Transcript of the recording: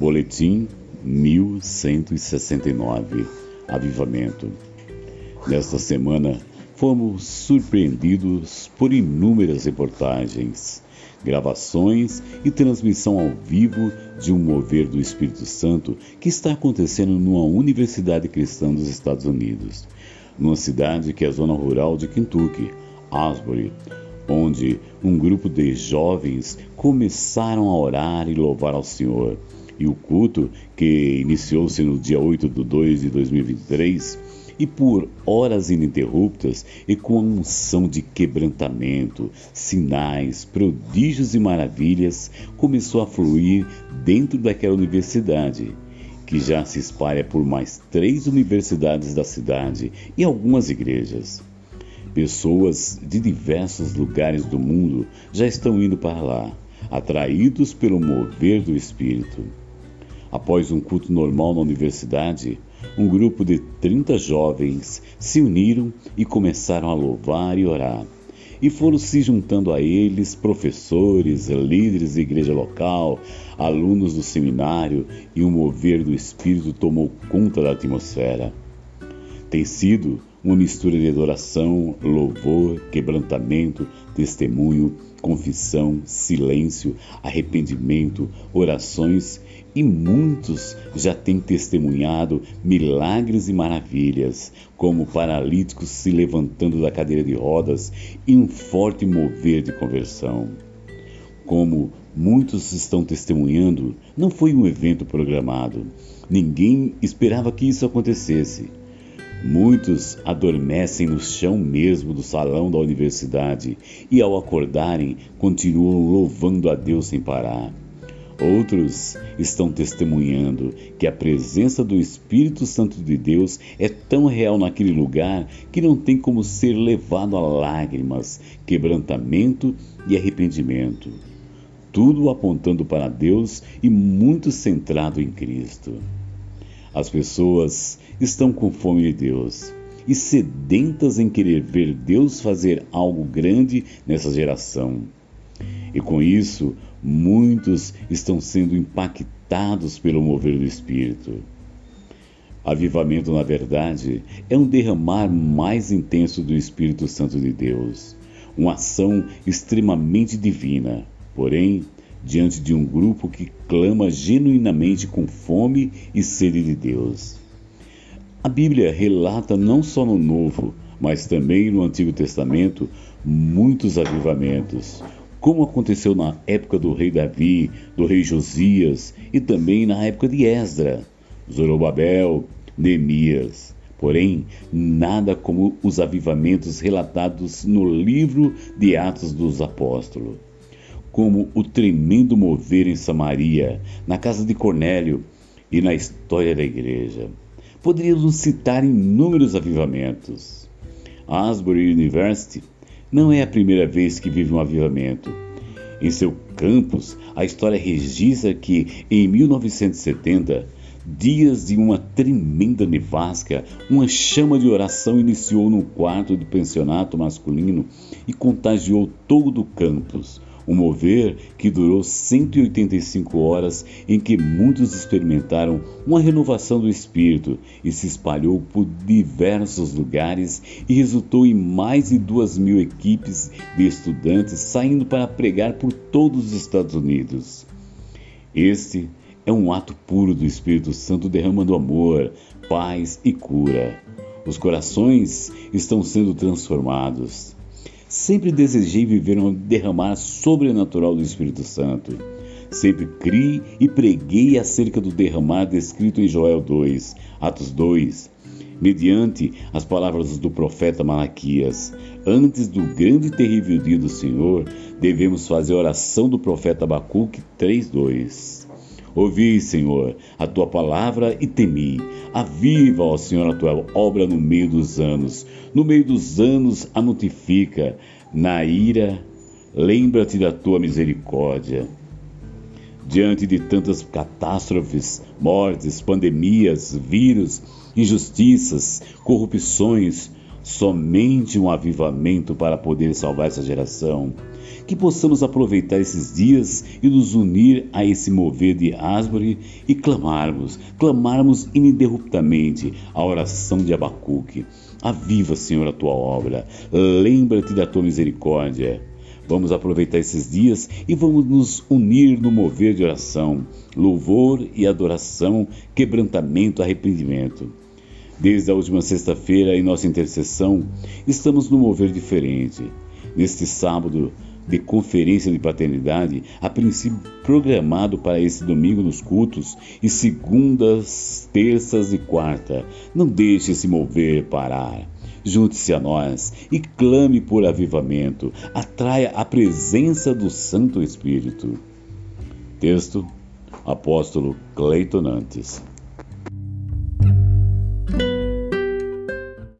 Boletim 1169 Avivamento. Nesta semana, fomos surpreendidos por inúmeras reportagens, gravações e transmissão ao vivo de um mover do Espírito Santo que está acontecendo numa universidade cristã dos Estados Unidos, numa cidade que é a zona rural de Kentucky, Asbury, onde um grupo de jovens começaram a orar e louvar ao Senhor. E o culto, que iniciou-se no dia 8 de 2 de 2023, e por horas ininterruptas e com a unção de quebrantamento, sinais, prodígios e maravilhas, começou a fluir dentro daquela universidade, que já se espalha por mais três universidades da cidade e algumas igrejas. Pessoas de diversos lugares do mundo já estão indo para lá, atraídos pelo mover do Espírito. Após um culto normal na universidade, um grupo de 30 jovens se uniram e começaram a louvar e orar. E foram se juntando a eles professores, líderes da igreja local, alunos do seminário, e um mover do Espírito tomou conta da atmosfera. Tem sido uma mistura de adoração, louvor, quebrantamento, testemunho, confissão, silêncio, arrependimento, orações e muitos já têm testemunhado milagres e maravilhas, como paralíticos se levantando da cadeira de rodas e um forte mover de conversão. Como muitos estão testemunhando, não foi um evento programado. Ninguém esperava que isso acontecesse. Muitos adormecem no chão mesmo do salão da universidade e, ao acordarem, continuam louvando a Deus sem parar. Outros estão testemunhando que a presença do Espírito Santo de Deus é tão real naquele lugar que não tem como ser levado a lágrimas, quebrantamento e arrependimento. Tudo apontando para Deus e muito centrado em Cristo. As pessoas estão com fome de Deus e sedentas em querer ver Deus fazer algo grande nessa geração. E com isso, muitos estão sendo impactados pelo mover do Espírito. Avivamento, na verdade, é um derramar mais intenso do Espírito Santo de Deus, uma ação extremamente divina, porém diante de um grupo que clama genuinamente com fome e sede de Deus. A Bíblia relata não só no Novo, mas também no Antigo Testamento muitos avivamentos, como aconteceu na época do rei Davi, do rei Josias e também na época de Esdra, Zorobabel, Neemias. Porém, nada como os avivamentos relatados no livro de Atos dos Apóstolos como o tremendo mover em Samaria, na casa de Cornélio e na história da igreja. Poderíamos citar inúmeros avivamentos. Asbury University não é a primeira vez que vive um avivamento. Em seu campus, a história registra que, em 1970, dias de uma tremenda nevasca, uma chama de oração iniciou no quarto do pensionato masculino e contagiou todo o campus um mover que durou 185 horas em que muitos experimentaram uma renovação do espírito e se espalhou por diversos lugares e resultou em mais de duas mil equipes de estudantes saindo para pregar por todos os Estados Unidos. Este é um ato puro do Espírito Santo derramando amor, paz e cura. Os corações estão sendo transformados. Sempre desejei viver um derramar sobrenatural do Espírito Santo. Sempre criei e preguei acerca do derramar descrito em Joel 2, Atos 2, mediante as palavras do profeta Malaquias. Antes do grande e terrível dia do Senhor, devemos fazer a oração do profeta Abacuque 3:2. Ouvi, Senhor, a tua palavra e temi. Aviva, ó Senhor, a tua obra no meio dos anos. No meio dos anos a notifica. Na ira, lembra-te da tua misericórdia. Diante de tantas catástrofes, mortes, pandemias, vírus, injustiças, corrupções, somente um avivamento para poder salvar essa geração. Que possamos aproveitar esses dias e nos unir a esse mover de Asbury e clamarmos, clamarmos ininterruptamente a oração de Abacuque. Aviva, Senhor, a tua obra. Lembra-te da tua misericórdia. Vamos aproveitar esses dias e vamos nos unir no mover de oração, louvor e adoração, quebrantamento, arrependimento. Desde a última sexta-feira, em nossa intercessão, estamos no mover diferente. Neste sábado de conferência de paternidade, a princípio programado para esse domingo nos cultos, e segundas, terças e quarta. Não deixe se mover parar. Junte-se a nós e clame por avivamento. Atraia a presença do Santo Espírito. Texto: Apóstolo Cleiton Nantes.